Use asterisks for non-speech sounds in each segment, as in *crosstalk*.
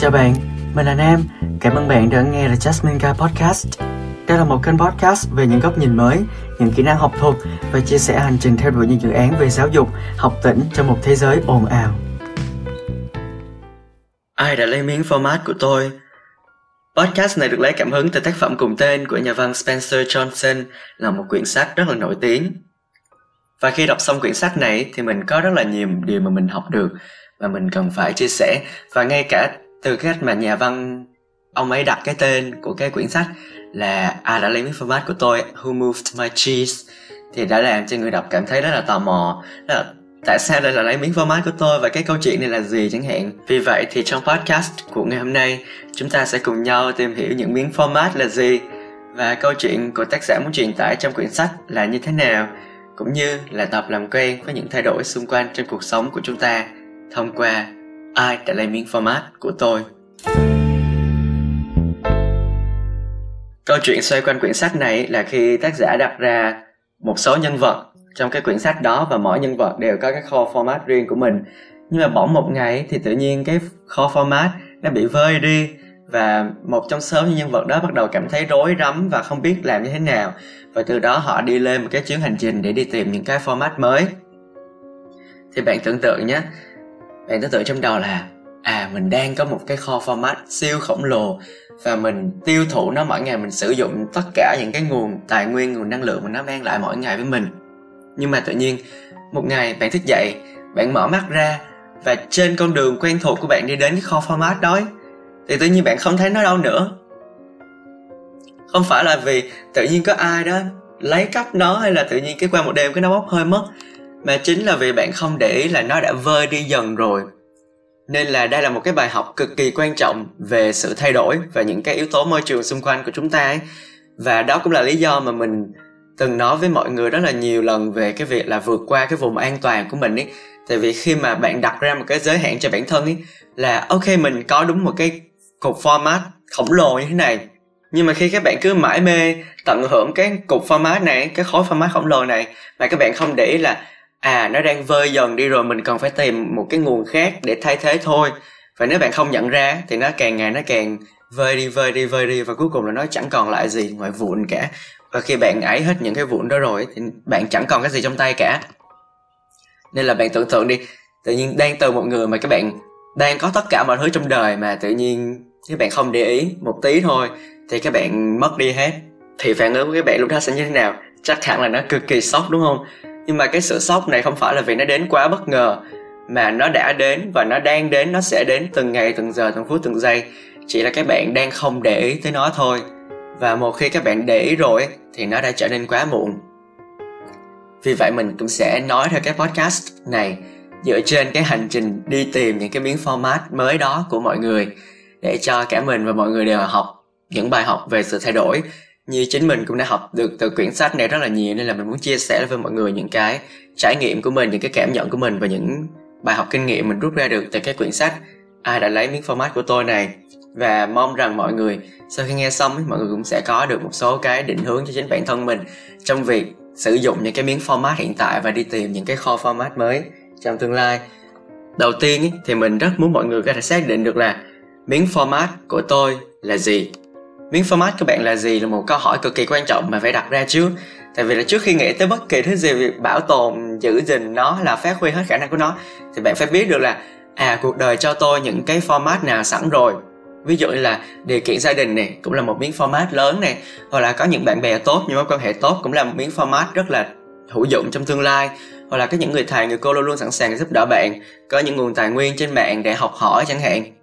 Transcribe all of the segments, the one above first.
Chào bạn, mình là Nam. Cảm ơn bạn đã nghe The Jasmine Guy Podcast. Đây là một kênh podcast về những góc nhìn mới, những kỹ năng học thuật và chia sẻ hành trình theo đuổi những dự án về giáo dục, học tỉnh trong một thế giới ồn ào. Ai đã lấy miếng format của tôi? Podcast này được lấy cảm hứng từ tác phẩm cùng tên của nhà văn Spencer Johnson là một quyển sách rất là nổi tiếng. Và khi đọc xong quyển sách này thì mình có rất là nhiều điều mà mình học được và mình cần phải chia sẻ và ngay cả từ cách mà nhà văn ông ấy đặt cái tên của cái quyển sách là à đã lấy miếng format của tôi, Who Moved My Cheese? thì đã làm cho người đọc cảm thấy rất là tò mò. Rất là, tại sao đây là lấy miếng format của tôi và cái câu chuyện này là gì? chẳng hạn. Vì vậy thì trong podcast của ngày hôm nay, chúng ta sẽ cùng nhau tìm hiểu những miếng format là gì và câu chuyện của tác giả muốn truyền tải trong quyển sách là như thế nào, cũng như là tập làm quen với những thay đổi xung quanh trong cuộc sống của chúng ta thông qua ai đã lấy miếng format của tôi? Câu chuyện xoay quanh quyển sách này là khi tác giả đặt ra một số nhân vật trong cái quyển sách đó và mỗi nhân vật đều có cái kho format riêng của mình. Nhưng mà bỗng một ngày thì tự nhiên cái kho format nó bị vơi đi và một trong số những nhân vật đó bắt đầu cảm thấy rối rắm và không biết làm như thế nào. Và từ đó họ đi lên một cái chuyến hành trình để đi tìm những cái format mới. Thì bạn tưởng tượng nhé bạn tưởng tượng trong đầu là à mình đang có một cái kho format siêu khổng lồ và mình tiêu thụ nó mỗi ngày, mình sử dụng tất cả những cái nguồn tài nguyên, nguồn năng lượng mà nó mang lại mỗi ngày với mình. Nhưng mà tự nhiên, một ngày bạn thức dậy, bạn mở mắt ra và trên con đường quen thuộc của bạn đi đến cái kho format đó thì tự nhiên bạn không thấy nó đâu nữa. Không phải là vì tự nhiên có ai đó lấy cắp nó hay là tự nhiên cái qua một đêm cái nó bốc hơi mất mà chính là vì bạn không để ý là nó đã vơi đi dần rồi. Nên là đây là một cái bài học cực kỳ quan trọng về sự thay đổi và những cái yếu tố môi trường xung quanh của chúng ta ấy. và đó cũng là lý do mà mình từng nói với mọi người rất là nhiều lần về cái việc là vượt qua cái vùng an toàn của mình ấy. Tại vì khi mà bạn đặt ra một cái giới hạn cho bản thân ấy, là ok, mình có đúng một cái cục format khổng lồ như thế này. Nhưng mà khi các bạn cứ mãi mê tận hưởng cái cục format này, cái khối format khổng lồ này, mà các bạn không để ý là à nó đang vơi dần đi rồi, mình cần phải tìm một cái nguồn khác để thay thế thôi. Và nếu bạn không nhận ra, thì nó càng ngày nó càng vơi đi vơi đi vơi đi, và cuối cùng là nó chẳng còn lại gì ngoài vụn cả. Và khi bạn ấy hết những cái vụn đó rồi, thì bạn chẳng còn cái gì trong tay cả. Nên là bạn tưởng tượng đi, tự nhiên đang từ một người mà các bạn đang có tất cả mọi thứ trong đời mà tự nhiên các bạn không để ý một tí thôi, thì các bạn mất đi hết. Thì phản ứng của các bạn lúc đó sẽ như thế nào? Chắc hẳn là nó cực kỳ sốc, đúng không? Nhưng mà cái sự sốc này không phải là vì nó đến quá bất ngờ, mà nó đã đến và nó đang đến, nó sẽ đến từng ngày, từng giờ, từng phút, từng giây. Chỉ là các bạn đang không để ý tới nó thôi. Và một khi các bạn để ý rồi, thì nó đã trở nên quá muộn. Vì vậy mình cũng sẽ nói theo cái podcast này, dựa trên cái hành trình đi tìm những cái miếng format mới đó của mọi người, để cho cả mình và mọi người đều học những bài học về sự thay đổi như chính mình cũng đã học được từ quyển sách này rất là nhiều, nên là mình muốn chia sẻ với mọi người những cái trải nghiệm của mình, những cái cảm nhận của mình và những bài học kinh nghiệm mình rút ra được từ cái quyển sách ai đã lấy miếng format của tôi này. Và mong rằng mọi người, sau khi nghe xong mọi người cũng sẽ có được một số cái định hướng cho chính bản thân mình trong việc sử dụng những cái miếng format hiện tại và đi tìm những cái kho format mới trong tương lai. Đầu tiên thì mình rất muốn mọi người có thể xác định được là miếng format của tôi là gì miếng format của bạn là gì là một câu hỏi cực kỳ quan trọng mà phải đặt ra trước tại vì là trước khi nghĩ tới bất kỳ thứ gì, việc bảo tồn, giữ gìn nó là phát huy hết khả năng của nó, thì bạn phải biết được là à cuộc đời cho tôi những cái format nào sẵn rồi. Ví dụ như là điều kiện gia đình này cũng là một miếng format lớn này hoặc là có những bạn bè tốt, những mối quan hệ tốt, cũng là một miếng format rất là hữu dụng trong tương lai. Hoặc là có những người thầy, người cô luôn luôn sẵn sàng giúp đỡ bạn. Có những nguồn tài nguyên trên mạng để học hỏi chẳng hạn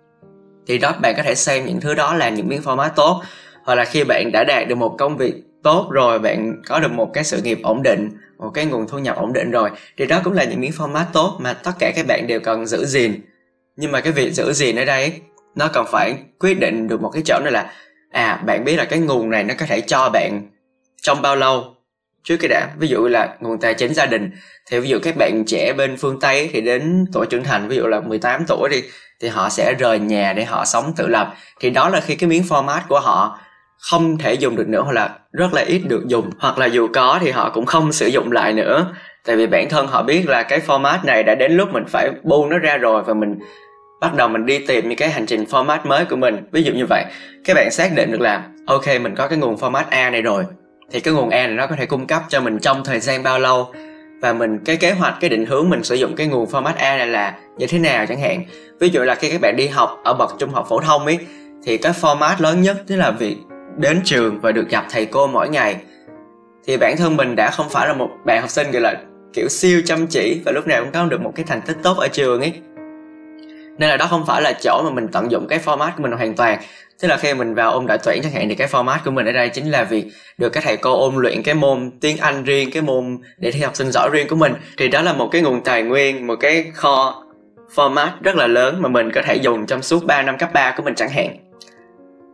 thì đó, bạn có thể xem những thứ đó là những miếng format tốt. Hoặc là khi bạn đã đạt được một công việc tốt rồi, bạn có được một cái sự nghiệp ổn định, một cái nguồn thu nhập ổn định rồi, thì đó cũng là những miếng format tốt mà tất cả các bạn đều cần giữ gìn. Nhưng mà cái việc giữ gìn ở đây nó cần phải quyết định được một cái chỗ này là à bạn biết là cái nguồn này nó có thể cho bạn trong bao lâu trước cái đã. Ví dụ là nguồn tài chính gia đình. Thì ví dụ các bạn trẻ bên phương tây thì đến tuổi trưởng thành, ví dụ là 18 tuổi đi, thì họ sẽ rời nhà để họ sống tự lập. Thì đó là khi cái miếng format của họ không thể dùng được nữa, hoặc là rất là ít được dùng. Hoặc là dù có thì họ cũng không sử dụng lại nữa. Tại vì bản thân họ biết là cái format này đã đến lúc mình phải buông nó ra rồi và mình bắt đầu mình đi tìm những cái hành trình format mới của mình. Ví dụ như vậy. Các bạn xác định được là, ok, mình có cái nguồn format a này rồi thì cái nguồn E này nó có thể cung cấp cho mình trong thời gian bao lâu? Và mình, cái kế hoạch, cái định hướng mình sử dụng cái nguồn format a này là như thế nào chẳng hạn? Ví dụ là khi các bạn đi học ở bậc trung học phổ thông ấy, thì cái format lớn nhất tức là việc đến trường và được gặp thầy cô mỗi ngày. Thì bản thân mình đã không phải là một bạn học sinh, gọi là, kiểu siêu chăm chỉ và lúc nào cũng có được một cái thành tích tốt ở trường ấy. Nên là đó không phải là chỗ mà mình tận dụng cái format của mình hoàn toàn tức là khi mình vào ôn đại tuyển chẳng hạn thì cái format của mình ở đây chính là việc được các thầy cô ôn luyện cái môn tiếng anh riêng cái môn để thi học sinh giỏi riêng của mình. Thì đó là một cái nguồn tài nguyên một cái kho format rất là lớn mà mình có thể dùng trong suốt 3 năm cấp 3 của mình chẳng hạn.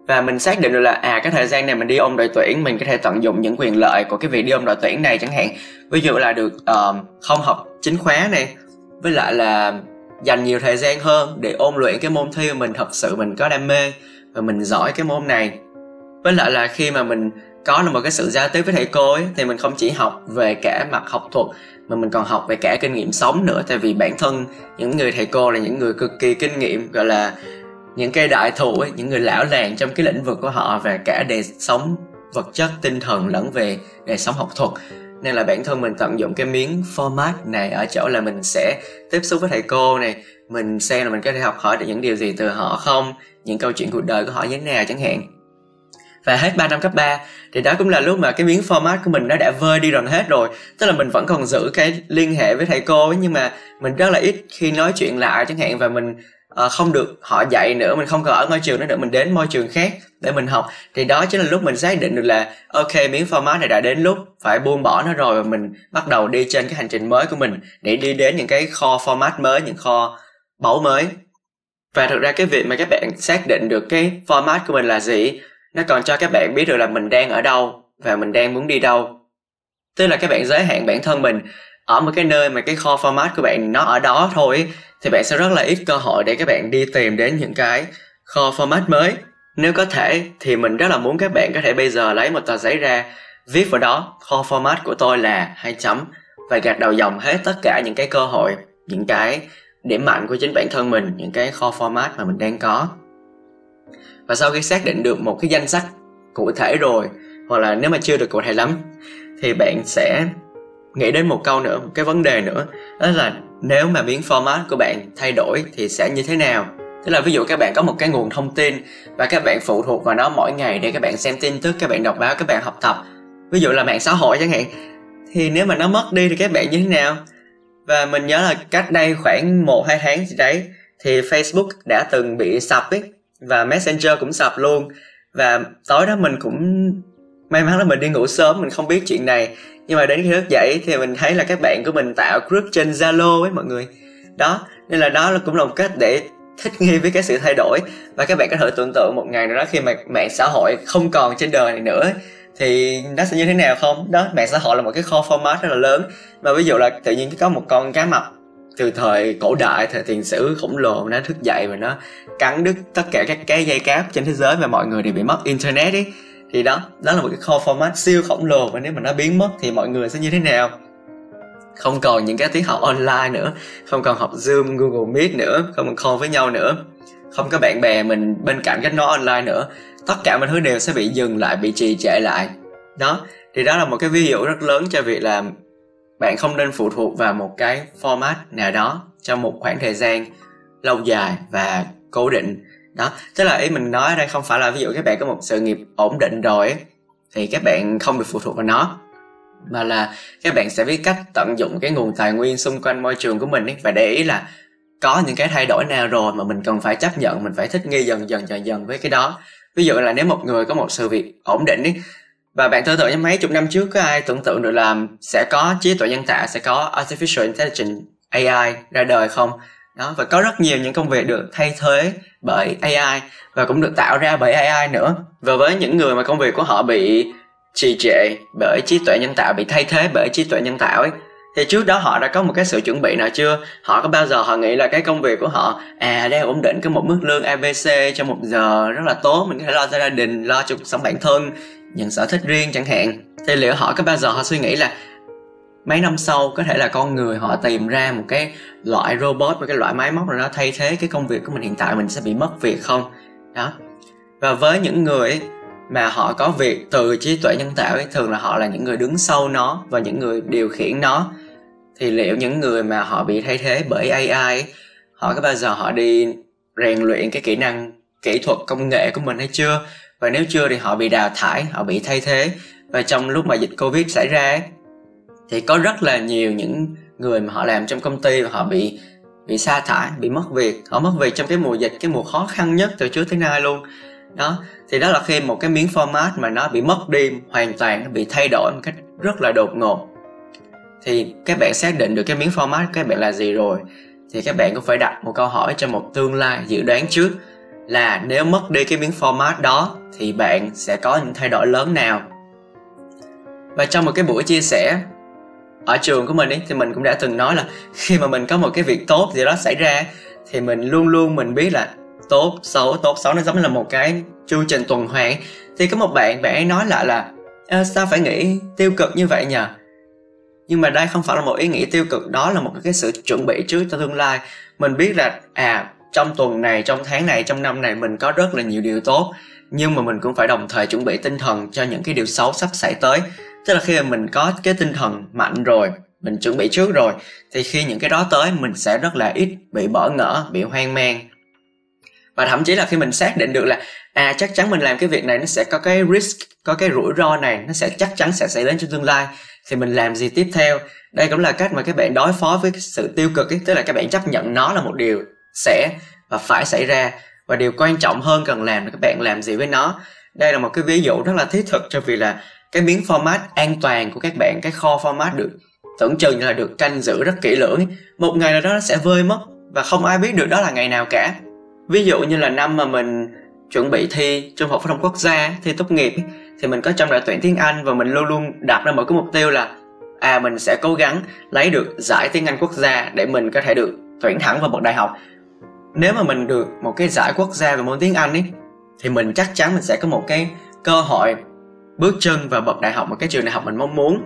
Và mình xác định được là à cái thời gian này mình đi ôn đội tuyển mình có thể tận dụng những quyền lợi của cái việc đi ôn đội tuyển này chẳng hạn. Ví dụ là được uh, không học chính khóa này với lại là dành nhiều thời gian hơn để ôn luyện cái môn thi mà mình thật sự mình có đam mê và mình giỏi cái môn này. Với lại là khi mà mình có được một cái sự giao tiếp với thầy cô ấy thì mình không chỉ học về cả mặt học thuật mà mình còn học về cả kinh nghiệm sống nữa. Tại vì bản thân những người thầy cô là những người cực kỳ kinh nghiệm gọi là những cây đại thụ ấy, những người lão làng trong cái lĩnh vực của họ về cả đời sống vật chất tinh thần lẫn về đời sống học thuật. Nên là bản thân mình tận dụng cái miếng format này ở chỗ là mình sẽ tiếp xúc với thầy cô này mình xem là mình có thể học hỏi được những điều gì từ họ không? Những câu chuyện cuộc đời của họ như thế nào chẳng hạn? Và hết 3 năm cấp 3 thì đó cũng là lúc mà cái miếng format của mình nó đã vơi đi gần hết rồi. Tức là mình vẫn còn giữ cái liên hệ với thầy cô ấy, nhưng mà mình rất là ít khi nói chuyện lại chẳng hạn. Và mình uh, không được họ dạy nữa mình không còn ở ngôi trường đó nữa mình đến môi trường khác để mình học. Thì đó chính là lúc mình xác định được là ok miếng format này đã đến lúc phải buông bỏ nó rồi và mình bắt đầu đi trên cái hành trình mới của mình để đi đến những cái kho format mới những kho mẫu mới. Và thực ra cái việc mà các bạn xác định được cái format của mình là gì, nó còn cho các bạn biết được là mình đang ở đâu và mình đang muốn đi đâu. Tức là các bạn giới hạn bản thân mình ở một cái nơi mà cái kho format của bạn nó ở đó thôi, thì bạn sẽ rất là ít cơ hội để các bạn đi tìm đến những cái kho format mới. Nếu có thể thì mình rất là muốn các bạn có thể bây giờ lấy một tờ giấy ra, viết vào đó, kho format của tôi là hai chấm và gạch đầu dòng hết tất cả những cái cơ hội, những cái điểm mạnh của chính bản thân mình, những cái kho format mà mình đang có. Và sau khi xác định được một cái danh sách cụ thể rồi, hoặc là nếu mà chưa được cụ thể lắm, thì bạn sẽ nghĩ đến một câu nữa, một cái vấn đề nữa. Đó là nếu mà biến format của bạn thay đổi thì sẽ như thế nào? Tức là ví dụ các bạn có một cái nguồn thông tin và các bạn phụ thuộc vào nó mỗi ngày để các bạn xem tin tức, các bạn đọc báo, các bạn học tập. Ví dụ là mạng xã hội chẳng hạn. Thì nếu mà nó mất đi thì các bạn như thế nào? Và mình nhớ là cách đây khoảng một, hai tháng gì đấy, thì Facebook đã từng bị sập ấy, và Messenger cũng sập luôn. Và tối đó mình cũng may mắn là mình đi ngủ sớm, mình không biết chuyện này. Nhưng mà đến khi thức dậy thì mình thấy là các bạn của mình tạo group trên Zalo ấy mọi người. Đó, nên là đó là cũng là một cách để thích nghi với cái sự thay đổi. Và các bạn có thể tưởng tượng một ngày nào đó khi mà mạng xã hội không còn trên đời này nữa thì nó sẽ như thế nào không? Đó, mạng xã hội là một cái kho format rất là lớn. Mà ví dụ là tự nhiên có một con cá mập từ thời cổ đại, thời tiền sử khổng lồ, nó thức dậy và nó cắn đứt tất cả các cái dây cáp trên thế giới và mọi người đều bị mất internet ấy. Thì đó đó là một cái kho format siêu khổng lồ và nếu mà nó biến mất thì mọi người sẽ như thế nào? Không còn những cái tiết học online nữa, không còn học zoom, google meet nữa, không còn call với nhau nữa, không có bạn bè mình bên cạnh kết nối online nữa tất cả mọi thứ đều sẽ bị dừng lại bị trì trệ lại. Đó thì đó là một cái ví dụ rất lớn cho việc là bạn không nên phụ thuộc vào một cái format nào đó trong một khoảng thời gian lâu dài và cố định. Đó tức là ý mình nói ở đây không phải là ví dụ các bạn có một sự nghiệp ổn định rồi thì các bạn không được phụ thuộc vào nó mà là các bạn sẽ biết cách tận dụng cái nguồn tài nguyên xung quanh môi trường của mình ấy, và để ý là có những cái thay đổi nào rồi mà mình cần phải chấp nhận mình phải thích nghi dần dần dần dần với cái đó ví dụ là nếu một người có một sự việc ổn định đi, và bạn tưởng tượng như mấy chục năm trước, có ai tưởng tượng được là sẽ có trí tuệ nhân tạo, sẽ có artificial intelligence AI ra đời không? Đó, và có rất nhiều những công việc được thay thế bởi AI và cũng được tạo ra bởi AI nữa. Và với những người mà công việc của họ bị trì trệ bởi trí tuệ nhân tạo, bị thay thế bởi trí tuệ nhân tạo ấy thì trước đó họ đã có một cái sự chuẩn bị nào chưa? Họ có bao giờ họ nghĩ là cái công việc của họ à đây ổn định cái một mức lương abc trong một giờ rất là tốt, mình có thể lo cho gia đình, lo cho cuộc sống bản thân những sở thích riêng chẳng hạn. Thì liệu họ có bao giờ họ suy nghĩ là mấy năm sau có thể là con người họ tìm ra một cái loại robot một cái loại máy móc nào đó thay thế cái công việc của mình hiện tại mình sẽ bị mất việc không? Đó. Và với những người mà họ có việc từ trí tuệ nhân tạo ấy, thường là họ là những người đứng sau nó và những người điều khiển nó. Thì liệu những người mà họ bị thay thế bởi AI ấy, họ có bao giờ họ đi rèn luyện cái kỹ năng kỹ thuật công nghệ của mình hay chưa? Và nếu chưa thì họ bị đào thải họ bị thay thế. Và trong lúc mà dịch covid xảy ra ấy, thì có rất là nhiều những người mà họ làm trong công ty và họ bị bị sa thải bị mất việc. Họ mất việc trong cái mùa dịch cái mùa khó khăn nhất từ trước tới nay luôn đó, thì đó là khi một cái miếng format mà nó bị mất đi, hoàn toàn nó bị thay đổi một cách rất là đột ngột. Thì các bạn xác định được cái miếng format các bạn là gì rồi, thì các bạn cũng phải đặt một câu hỏi cho một tương lai dự đoán trước là nếu mất đi cái miếng format đó thì bạn sẽ có những thay đổi lớn nào. Và trong một cái buổi chia sẻ ở trường của mình ấy, thì mình cũng đã từng nói là khi mà mình có một cái việc tốt gì đó xảy ra thì mình luôn luôn mình biết là tốt xấu tốt xấu nó giống như là một cái chu trình tuần hoàn. Thì có một bạn bạn ấy nói lại là sao phải nghĩ tiêu cực như vậy nhờ nhưng mà đây không phải là một ý nghĩ tiêu cực, đó là một cái sự chuẩn bị trước cho tương lai. Mình biết là à trong tuần này, trong tháng này, trong năm này mình có rất là nhiều điều tốt, nhưng mà mình cũng phải đồng thời chuẩn bị tinh thần cho những cái điều xấu sắp xảy tới. Tức là khi mà mình có cái tinh thần mạnh rồi, mình chuẩn bị trước rồi, thì khi những cái đó tới, mình sẽ rất là ít bị bỡ ngỡ, bị hoang mang và thậm chí là khi mình xác định được là à chắc chắn mình làm cái việc này nó sẽ có cái risk, có cái rủi ro này, nó sẽ chắc chắn sẽ xảy đến trong tương lai, thì mình làm gì tiếp theo? Đây cũng là cách mà các bạn đối phó với cái sự tiêu cực ấy, tức là các bạn chấp nhận nó là một điều sẽ và phải xảy ra. Và điều quan trọng hơn cần làm là các bạn làm gì với nó. Đây là một cái ví dụ rất là thiết thực cho vì là cái miếng format an toàn của các bạn, cái kho format được tưởng chừng như là được canh giữ rất kỹ lưỡng. Một ngày nào đó nó sẽ vơi mất và không ai biết được đó là ngày nào cả ví dụ như là năm mà mình chuẩn bị thi trung học phổ thông quốc gia, thi tốt nghiệp, thì mình có trong đội tuyển tiếng Anh và mình luôn luôn đặt ra một cái mục tiêu là à mình sẽ cố gắng lấy được giải tiếng Anh quốc gia để mình có thể được tuyển thẳng vào bậc đại học. Nếu mà mình được một cái giải quốc gia về môn tiếng Anh ấy, thì mình chắc chắn mình sẽ có một cái cơ hội bước chân vào bậc đại học, một cái trường đại học mình mong muốn,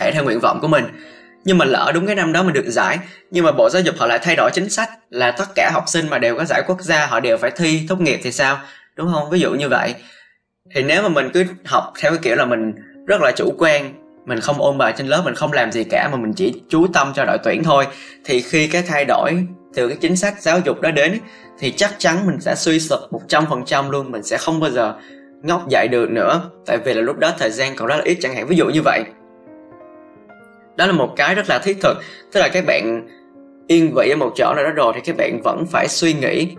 thể theo nguyện vọng của mình nhưng mà lỡ đúng cái năm đó mình được giải, nhưng mà bộ giáo dục họ lại thay đổi chính sách, là tất cả học sinh mà đều có giải quốc gia, họ đều phải thi tốt nghiệp thì sao? Đúng không? Ví dụ như vậy. Thì nếu mà mình cứ học theo cái kiểu là mình rất là chủ quan, mình không ôn bài trên lớp, mình không làm gì cả, mà mình chỉ chú tâm cho đội tuyển thôi, thì khi cái thay đổi từ cái chính sách giáo dục đó đến, thì chắc chắn mình sẽ suy sụp một trăm phần trăm luôn, mình sẽ không bao giờ ngóc dậy được nữa. Tại vì là lúc đó thời gian còn rất là ít chẳng hạn. Ví dụ như vậy đó là một cái rất là thiết thực. Tức là các bạn yên vị ở một chỗ nào đó rồi thì các bạn vẫn phải suy nghĩ,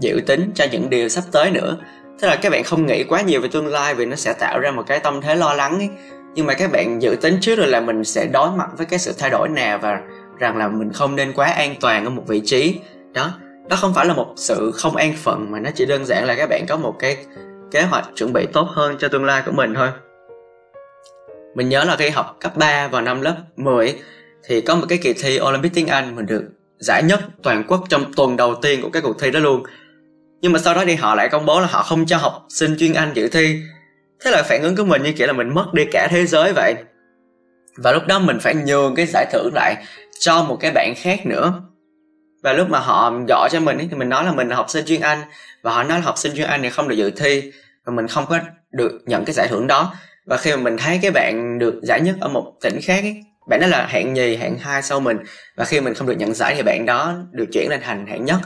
dự tính cho những điều sắp tới nữa. Tức là các bạn không nghĩ quá nhiều về tương lai vì nó sẽ tạo ra một cái tâm thế lo lắng ấy. nhưng mà các bạn dự tính trước rồi là mình sẽ đối mặt với cái sự thay đổi nào và rằng là mình không nên quá an toàn ở một vị trí. Đó đó không phải là một sự không an phận mà nó chỉ đơn giản là các bạn có một cái kế hoạch chuẩn bị tốt hơn cho tương lai của mình thôi mình nhớ là khi học cấp 3 vào năm lớp 10 thì có một cái kỳ thi Olympic tiếng Anh mình được giải nhất toàn quốc trong tuần đầu tiên của cái cuộc thi đó luôn. Nhưng mà sau đó thì họ lại công bố là họ không cho học sinh chuyên Anh dự thi. Thế là phản ứng của mình như kiểu là mình mất đi cả thế giới vậy. Và lúc đó mình phải nhường cái giải thưởng lại cho một cái bạn khác nữa. Và lúc mà họ gọi cho mình thì mình nói là mình là học sinh chuyên Anh. Và họ nói là học sinh chuyên Anh thì không được dự thi. Và mình không có được nhận cái giải thưởng đó và khi mà mình thấy cái bạn được giải nhất ở một tỉnh khác ấy, bạn đó là hạng nhì hạng hai sau mình. Và khi mình không được nhận giải thì bạn đó được chuyển lên thành hạng nhất.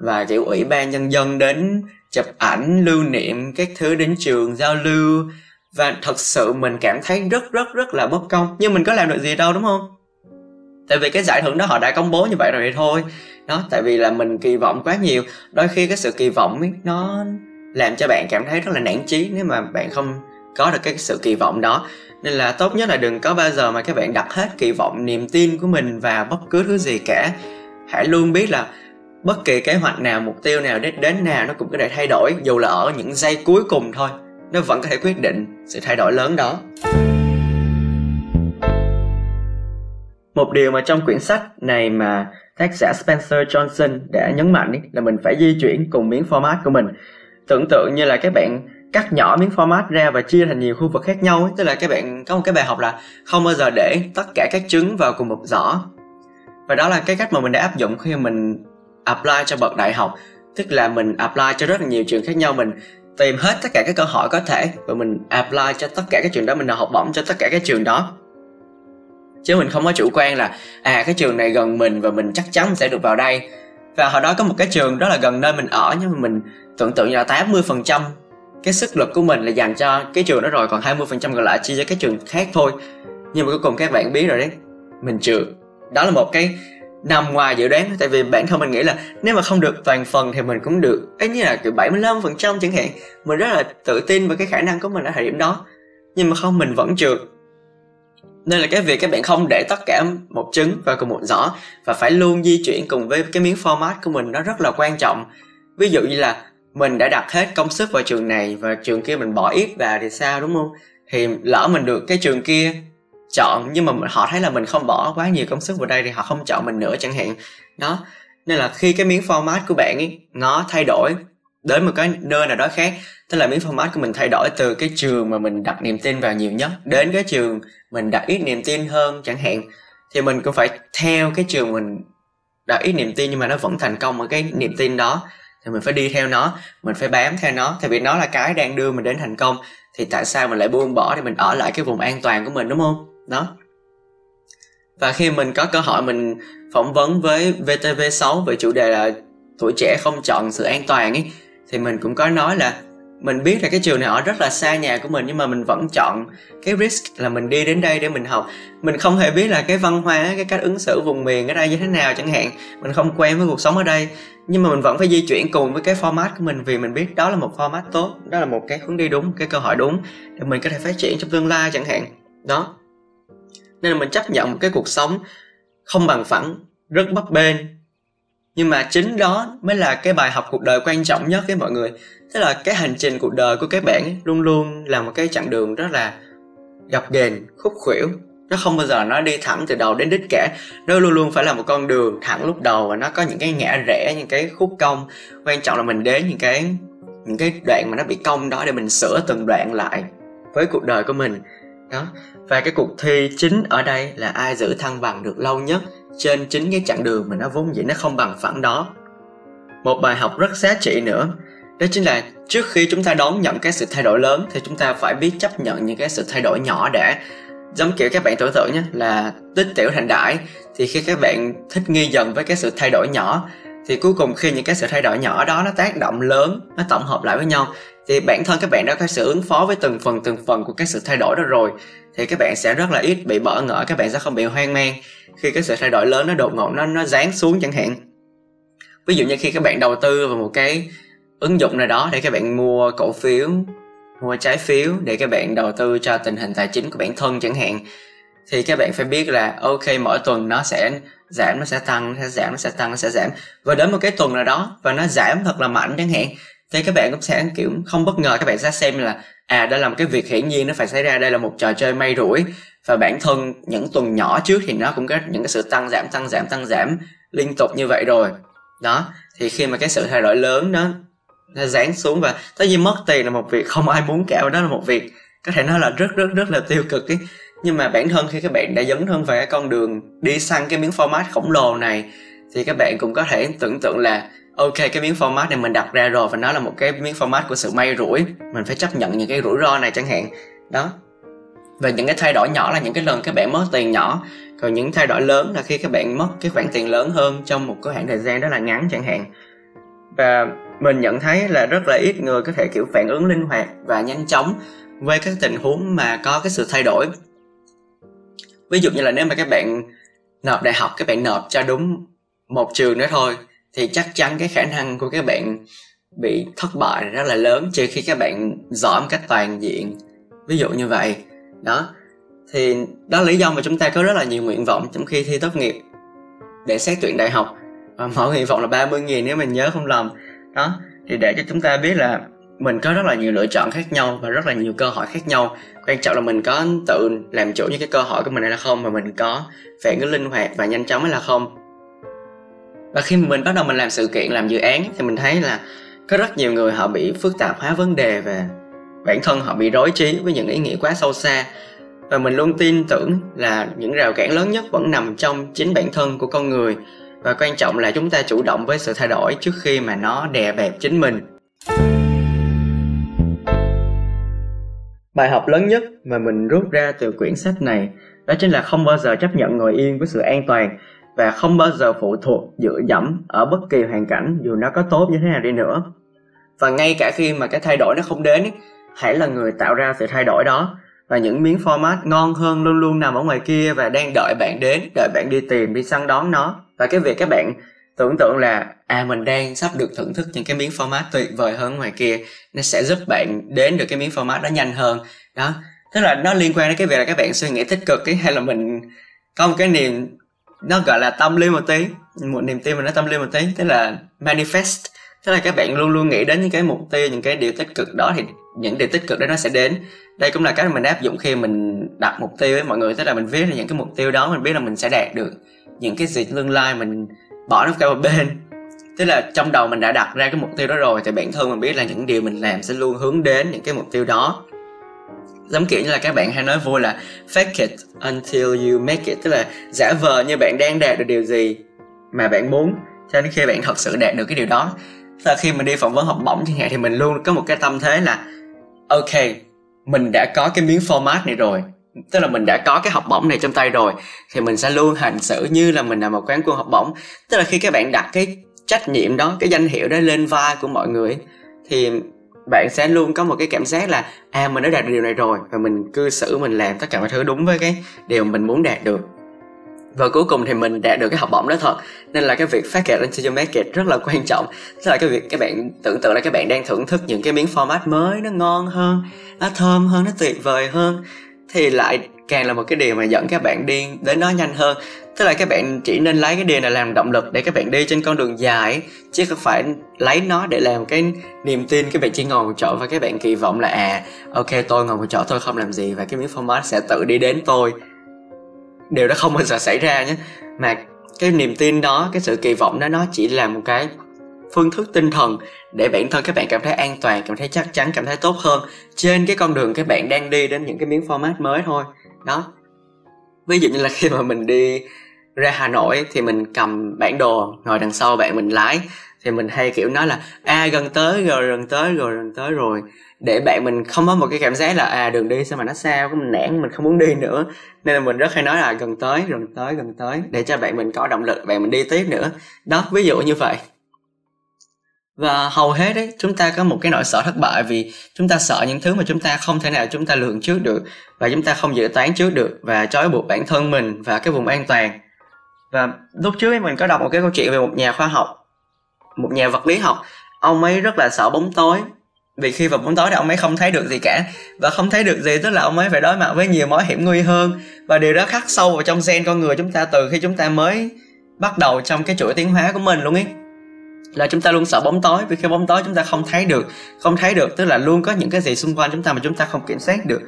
Và kiểu ủy ban nhân dân đến chụp ảnh lưu niệm các thứ đến trường giao lưu. Và thật sự mình cảm thấy rất rất rất là bất công. Nhưng mình có làm được gì đâu đúng không? Tại vì cái giải thưởng đó họ đã công bố như vậy rồi thì thôi. Đó tại vì là mình kỳ vọng quá nhiều. Đôi khi cái sự kỳ vọng ấy nó làm cho bạn cảm thấy rất là nản chí nếu mà bạn không có được cái sự kỳ vọng đó. Nên là tốt nhất là đừng có bao giờ mà các bạn đặt hết kỳ vọng, niềm tin của mình vào bất cứ thứ gì cả. Hãy luôn biết là bất kỳ kế hoạch nào, mục tiêu nào đến đến nào nó cũng có thể thay đổi, dù là ở những giây cuối cùng thôi. Nó vẫn có thể quyết định sự thay đổi lớn đó. Một điều mà trong quyển sách này mà tác giả Spencer Johnson đã nhấn mạnh là mình phải di chuyển cùng miếng format của mình. Tưởng tượng như là các bạn cắt nhỏ miếng format ra và chia thành nhiều khu vực khác nhau ấy. tức là các bạn, có một cái bài học là không bao giờ để tất cả các trứng vào cùng một giỏ. Và đó là cái cách mà mình đã áp dụng khi mình apply cho bậc đại học. Tức là mình apply cho rất là nhiều trường khác nhau, mình tìm hết tất cả các cơ hội có thể và mình apply cho tất cả các trường đó, mình học bổng cho tất cả các trường đó. Chứ mình không có chủ quan là à cái trường này gần mình và mình chắc chắn sẽ được vào đây. Và hồi đó có một cái trường đó là gần nơi mình ở, nhưng mà mình tưởng tượng như là 80 phần trăm cái sức lực của mình là dành cho cái trường đó rồi, còn 20 phần trăm còn lại chia cho cái trường khác thôi. Nhưng mà cuối cùng các bạn biết rồi đấy, mình trượt. Đó là một cái nằm ngoài dự đoán, tại vì bản thân mình nghĩ là nếu mà không được toàn phần thì mình cũng được ấy như là kiểu 75 phần trăm chẳng hạn. Mình rất là tự tin vào cái khả năng của mình ở thời điểm đó, nhưng mà không, mình vẫn trượt. Nên là cái việc các bạn không để tất cả một trứng vào cùng một giỏ và phải luôn di chuyển cùng với cái miếng format của mình nó rất là quan trọng. Ví dụ như là mình đã đặt hết công sức vào trường này và trường kia mình bỏ ít vào thì sao, đúng không? Thì lỡ mình được cái trường kia chọn, nhưng mà họ thấy là mình không bỏ quá nhiều công sức vào đây thì họ không chọn mình nữa chẳng hạn. Đó. Nên là khi cái miếng format của bạn ấy, nó thay đổi đến một cái nơi nào đó khác, tức là miếng format của mình thay đổi từ cái trường mà mình đặt niềm tin vào nhiều nhất đến cái trường mình đặt ít niềm tin hơn chẳng hạn, thì mình cũng phải theo cái trường mình đặt ít niềm tin nhưng mà nó vẫn thành công ở cái niềm tin đó thì mình phải đi theo nó, mình phải bám theo nó. Tại vì nó là cái đang đưa mình đến thành công, thì tại sao mình lại buông bỏ thì mình ở lại cái vùng an toàn của mình, đúng không? Đó. Và khi mình có cơ hội mình phỏng vấn với VTV6 về chủ đề là tuổi trẻ không chọn sự an toàn ấy, thì mình cũng có nói là mình biết là cái trường này ở rất là xa nhà của mình nhưng mà mình vẫn chọn cái risk là mình đi đến đây để mình học. Mình không hề biết là cái văn hóa, cái cách ứng xử vùng miền ở đây như thế nào chẳng hạn. Mình không quen với cuộc sống ở đây. Nhưng mà mình vẫn phải di chuyển cùng với cái format của mình vì mình biết đó là một format tốt, đó là một cái hướng đi đúng, cái cơ hội đúng để mình có thể phát triển trong tương lai chẳng hạn. Đó. Nên là mình chấp nhận một cái cuộc sống không bằng phẳng, rất bấp bênh nhưng mà chính đó mới là cái bài học cuộc đời quan trọng nhất với mọi người. Tức là cái hành trình cuộc đời của các bạn ấy, luôn luôn là một cái chặng đường rất là gập ghềnh khúc khuỷu. Nó không bao giờ nó đi thẳng từ đầu đến đích cả. Nó luôn luôn phải là một con đường thẳng lúc đầu và nó có những cái ngã rẽ những cái khúc cong. Quan trọng là mình đến những cái những cái đoạn mà nó bị cong đó để mình sửa từng đoạn lại với cuộc đời của mình. Đó. Và cái cuộc thi chính ở đây là ai giữ thăng bằng được lâu nhất? Trên chính cái chặng đường mà nó vốn dĩ nó không bằng phẳng đó. Một bài học rất giá trị nữa, đó chính là trước khi chúng ta đón nhận cái sự thay đổi lớn thì chúng ta phải biết chấp nhận những cái sự thay đổi nhỏ để giống kiểu các bạn tưởng tượng nhé, là tích tiểu thành đại thì khi các bạn thích nghi dần với cái sự thay đổi nhỏ thì cuối cùng khi những cái sự thay đổi nhỏ đó nó tác động lớn, nó tổng hợp lại với nhau, thì bản thân các bạn đã có sự ứng phó với từng phần từng phần của cái sự thay đổi đó rồi, thì các bạn sẽ rất là ít bị bỡ ngỡ, các bạn sẽ không bị hoang mang khi cái sự thay đổi lớn nó đột ngột, nó nó giáng xuống chẳng hạn. Ví dụ như khi các bạn đầu tư vào một cái ứng dụng nào đó để các bạn mua cổ phiếu, mua trái phiếu để các bạn đầu tư cho tình hình tài chính của bản thân chẳng hạn, thì các bạn phải biết là, ok, mỗi tuần nó sẽ giảm nó sẽ tăng, nó sẽ giảm, nó sẽ tăng, nó sẽ giảm. Và đến một cái tuần nào đó và nó giảm thật là mạnh chẳng hạn, thì các bạn cũng sẽ, kiểu, không bất ngờ các bạn sẽ xem là à đây là một cái việc hiển nhiên nó phải xảy ra, đây là một trò chơi may rủi. Và bản thân những tuần nhỏ trước thì nó cũng có những cái sự tăng giảm tăng giảm tăng giảm liên tục như vậy rồi. Đó, thì khi mà cái sự thay đổi lớn nó nó dán xuống và tất nhiên mất tiền là một việc, không ai muốn cả và đó là một việc có thể nói là rất rất rất là tiêu cực ấy nhưng mà bản thân khi các bạn đã dấn thân vào cái con đường đi săn cái miếng format khổng lồ này, thì các bạn cũng có thể tưởng tượng là, ok, cái miếng format này mình đặt ra rồi và nó là một cái miếng format của sự may rủi. Mình phải chấp nhận những cái rủi ro này chẳng hạn. Đó. Và những cái thay đổi nhỏ là những cái lần các bạn mất tiền nhỏ. Còn những thay đổi lớn là khi các bạn mất cái khoản tiền lớn hơn trong một cái khoảng thời gian rất là ngắn chẳng hạn. Và mình nhận thấy là rất là ít người có thể kiểu phản ứng linh hoạt và nhanh chóng với các tình huống mà có cái sự thay đổi ví dụ như là nếu mà các bạn nộp đại học, các bạn nộp cho đúng một trường nữa thôi, thì chắc chắn cái khả năng của các bạn bị thất bại rất là lớn trừ khi các bạn giỏi một cách toàn diện. Ví dụ như vậy. Đó. Thì đó là lý do mà chúng ta có rất là nhiều nguyện vọng trong khi thi tốt nghiệp để xét tuyển đại học. Và mỗi nguyện vọng là 30 nghìn nếu mình nhớ không lầm. Đó. Thì để cho chúng ta biết là mình có rất là nhiều lựa chọn khác nhau và rất là nhiều cơ hội khác nhau. Quan trọng là mình có tự làm chủ những cái cơ hội của mình hay là không và mình có phản ứng linh hoạt và nhanh chóng hay là không. Và khi mình bắt đầu mình làm sự kiện, làm dự án thì mình thấy là có rất nhiều người họ bị phức tạp hóa vấn đề và bản thân họ bị rối trí với những ý nghĩa quá sâu xa. Và mình luôn tin tưởng là những rào cản lớn nhất vẫn nằm trong chính bản thân của con người. Và quan trọng là chúng ta chủ động với sự thay đổi trước khi mà nó đè bẹp chính mình bài học lớn nhất mà mình rút ra từ quyển sách này đó chính là không bao giờ chấp nhận ngồi yên với sự an toàn và không bao giờ phụ thuộc, dựa dẫm ở bất kỳ hoàn cảnh dù nó có tốt như thế nào đi nữa. Và ngay cả khi mà cái thay đổi nó không đến, hãy là người tạo ra sự thay đổi đó và những miếng format ngon hơn luôn luôn nằm ở ngoài kia và đang đợi bạn đến, đợi bạn đi tìm, đi săn đón nó. Và cái việc các bạn tưởng tượng là à mình đang sắp được thưởng thức những cái miếng format tuyệt vời hơn ngoài kia. Nó sẽ giúp bạn đến được cái miếng format đó nhanh hơn. Đó. Tức là nó liên quan đến cái việc là các bạn suy nghĩ tích cực ấy, hay là mình có một cái niềm, nó gọi là tâm lý một tí, một niềm tin mà nó tâm lý một tí, tức là manifest. Tức là các bạn luôn luôn nghĩ đến những cái mục tiêu, những cái điều tích cực đó thì những điều tích cực đó nó sẽ đến. Đây cũng là cái mà mình áp dụng khi mình đặt mục tiêu với mọi người. Tức là mình viết ra những cái mục tiêu đó, mình biết là mình sẽ đạt được những cái gì tương lai mình bỏ nó qua một bên. Tức là trong đầu mình đã đặt ra cái mục tiêu đó rồi, thì bản thân mình biết là những điều mình làm sẽ luôn hướng đến những cái mục tiêu đó. Giống kiểu như là các bạn hay nói vui là fake it until you make it tức là giả vờ như bạn đang đạt được điều gì mà bạn muốn, cho đến khi bạn thật sự đạt được cái điều đó. Là khi mình đi phỏng vấn học bổng chẳng hạn, thì mình luôn có một cái tâm thế là, ok, mình đã có cái miếng format này rồi tức là mình đã có cái học bổng này trong tay rồi, thì mình sẽ luôn hành xử như là mình là một quán quân học bổng. Tức là khi các bạn đặt cái trách nhiệm đó, cái danh hiệu đó lên vai của mọi người, thì bạn sẽ luôn có một cái cảm giác là à mình đã đạt được điều này rồi, và mình cư xử, mình làm tất cả mọi thứ đúng với cái điều mình muốn đạt được. Và cuối cùng thì mình đạt được cái học bổng đó thật. Nên là cái việc phát kẹt lên your market rất là quan trọng. Tức là cái việc các bạn tưởng tượng là các bạn đang thưởng thức những cái miếng format mới, nó ngon hơn, nó thơm hơn, nó tuyệt vời hơn thì lại càng là một cái điều mà dẫn các bạn đi đến nó nhanh hơn. Tức là các bạn chỉ nên lấy cái điều này làm động lực để các bạn đi trên con đường dài, chứ không phải lấy nó để làm cái niềm tin các bạn chỉ ngồi một chỗ và các bạn kỳ vọng là à ok, tôi ngồi một chỗ, tôi không làm gì và cái miếng format sẽ tự đi đến tôi. Điều đó không bao giờ xảy ra nhé. Mà cái niềm tin đó, cái sự kỳ vọng đó, nó chỉ là một cái phương thức tinh thần để bản thân các bạn cảm thấy an toàn cảm thấy chắc chắn cảm thấy tốt hơn trên cái con đường các bạn đang đi đến những cái miếng format mới thôi. Đó. Ví dụ như là khi mà mình đi ra hà nội thì mình cầm bản đồ ngồi đằng sau bạn mình lái thì mình hay kiểu nói là a à, gần tới rồi gần tới rồi gần tới rồi. Để bạn mình không có một cái cảm giác là à đường đi sao mà nó xa, có mình nản mình không muốn đi nữa. Nên là mình rất hay nói là gần tới gần tới gần tới. Để cho bạn mình có động lực bạn mình đi tiếp nữa. Đó ví dụ như vậy và hầu hết đấy chúng ta có một cái nỗi sợ thất bại vì chúng ta sợ những thứ mà chúng ta không thể nào chúng ta lường trước được và chúng ta không dự toán trước được và trói buộc bản thân mình và cái vùng an toàn. Và lúc trước ấy, mình có đọc một cái câu chuyện về một nhà khoa học, một nhà vật lý học. Ông ấy rất là sợ bóng tối. Vì khi vào bóng tối thì ông ấy không thấy được gì cả. Và không thấy được gì, tức là ông ấy phải đối mặt với nhiều mối hiểm nguy hơn. Và điều đó khắc sâu vào trong gen con người chúng ta từ khi chúng ta mới bắt đầu trong cái chuỗi tiến hóa của mình luôn ấy là chúng ta luôn sợ bóng tối vì khi bóng tối chúng ta không thấy được. Không thấy được tức là luôn có những cái gì xung quanh chúng ta mà chúng ta không kiểm soát được.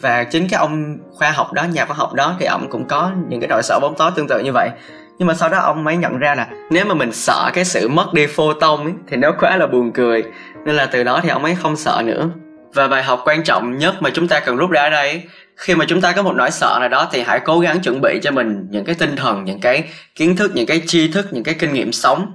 Và chính cái ông khoa học đó nhà khoa học đó thì ông cũng có những cái nỗi sợ bóng tối tương tự như vậy. Nhưng mà sau đó ông mới nhận ra là nếu mà mình sợ cái sự mất đi photon ấy, thì nó quá là buồn cười. Nên là từ đó thì ông ấy không sợ nữa. Và bài học quan trọng nhất mà chúng ta cần rút ra ở đây khi mà chúng ta có một nỗi sợ nào đó thì hãy cố gắng chuẩn bị cho mình những cái tinh thần những cái kiến thức những cái tri thức những cái kinh nghiệm sống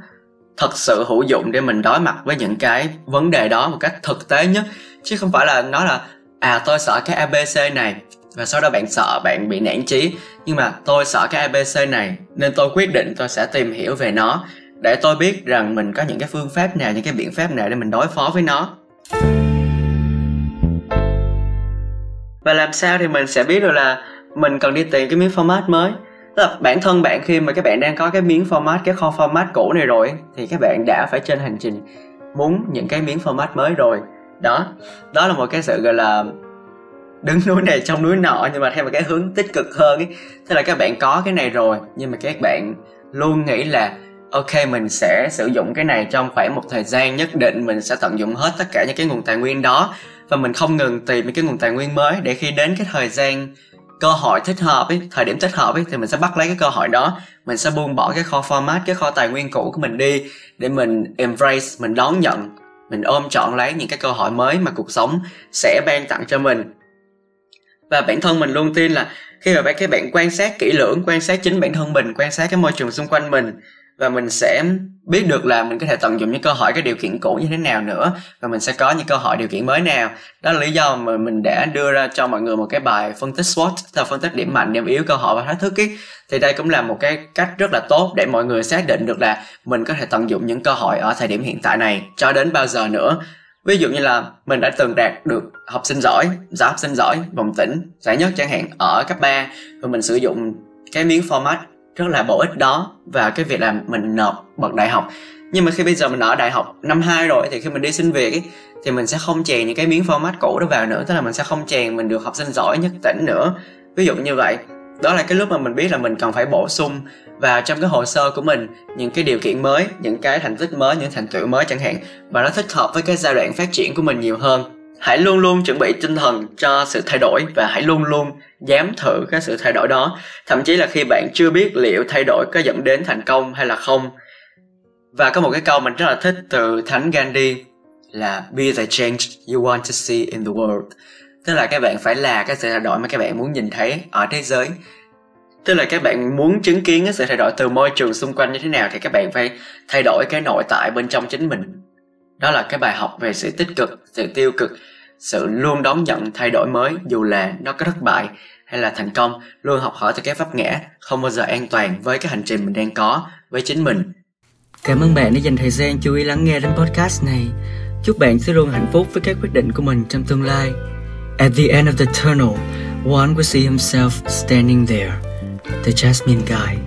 thật sự hữu dụng để mình đối mặt với những cái vấn đề đó một cách thực tế nhất. Chứ không phải là nói là à tôi sợ cái abc này, và sau đó bạn sợ bạn bị nản chí. Nhưng mà tôi sợ cái abc này, nên tôi quyết định tôi sẽ tìm hiểu về nó, để tôi biết rằng mình có những cái phương pháp nào, những cái biện pháp nào để mình đối phó với nó. Và làm sao thì mình sẽ biết được là mình cần đi tìm cái miếng format mới? Tức *laughs* là bản thân bạn khi mà các bạn đang có cái miếng format, cái kho format cũ này rồi, thì các bạn đã phải trên hành trình muốn những cái miếng format mới rồi. Đó đó là một cái sự, gọi là, đứng núi này trong núi nọ, nhưng mà theo một cái hướng tích cực hơn ấy. Thế là các bạn có cái này rồi, nhưng mà các bạn luôn nghĩ là, ok, mình sẽ sử dụng cái này trong khoảng một thời gian nhất định, mình sẽ tận dụng hết tất cả những cái nguồn tài nguyên đó. Và mình không ngừng tìm những cái nguồn tài nguyên mới để khi đến cái thời gian cơ hội thích hợp ấy, thời điểm thích hợp ấy, thì mình sẽ bắt lấy cái cơ hội đó. Mình sẽ buông bỏ cái kho format, cái kho tài nguyên cũ của mình đi để mình embrace, mình đón nhận, mình ôm trọn lấy những cái cơ hội mới mà cuộc sống sẽ ban tặng cho mình. Và bản thân mình luôn tin là khi mà các bạn quan sát kỹ lưỡng, quan sát chính bản thân mình, quan sát cái môi trường xung quanh mình và mình sẽ biết được là mình có thể tận dụng những cơ hội, cái điều kiện cũ như thế nào nữa. Và mình sẽ có những cơ hội điều kiện mới nào. Đó là lý do mà mình đã đưa ra cho mọi người một cái bài phân tích SWOT là phân tích điểm mạnh, điểm yếu, cơ hội và thách thức ấy. Thì đây cũng là một cái cách rất là tốt để mọi người xác định được là mình có thể tận dụng những cơ hội ở thời điểm hiện tại này cho đến bao giờ nữa. Ví dụ như là mình đã từng đạt được học sinh giỏi giải học sinh giỏi vòng tỉnh giải nhất chẳng hạn, ở cấp 3 và mình sử dụng cái miếng format rất là bổ ích đó và cái việc là mình nộp bậc đại học. Nhưng mà khi bây giờ mình ở đại học năm 2 rồi thì khi mình đi xin việc ấy, thì mình sẽ không chèn những cái miếng format cũ đó vào nữa. Tức là mình sẽ không chèn mình được học sinh giỏi nhất tỉnh nữa. Ví dụ như vậy. Đó là cái lúc mà mình biết là mình cần phải bổ sung vào trong cái hồ sơ của mình những cái điều kiện mới những cái thành tích mới những thành tựu mới chẳng hạn. Và nó thích hợp với cái giai đoạn phát triển của mình nhiều hơn hãy luôn luôn chuẩn bị tinh thần cho sự thay đổi và hãy luôn luôn dám thử cái sự thay đổi đó. Thậm chí là khi bạn chưa biết liệu thay đổi có dẫn đến thành công hay là không. Và có một cái câu mình rất là thích từ thánh Gandhi là, be the change you want to see in the world. Tức là các bạn phải là cái sự thay đổi mà các bạn muốn nhìn thấy ở thế giới. Tức là các bạn muốn chứng kiến cái sự thay đổi từ môi trường xung quanh như thế nào thì các bạn phải thay đổi cái nội tại bên trong chính mình đó là cái bài học về sự tích cực, sự tiêu cực, sự luôn đón nhận thay đổi mới, dù là nó có thất bại hay là thành công, luôn học hỏi từ cái pháp ngã, không bao giờ an toàn với cái hành trình mình đang có, với chính mình. Cảm ơn bạn đã dành thời gian chú ý lắng nghe đến podcast này. Chúc bạn sẽ luôn hạnh phúc với các quyết định của mình trong tương lai. At the end of the tunnel, one will see himself standing there, the jasmine guy.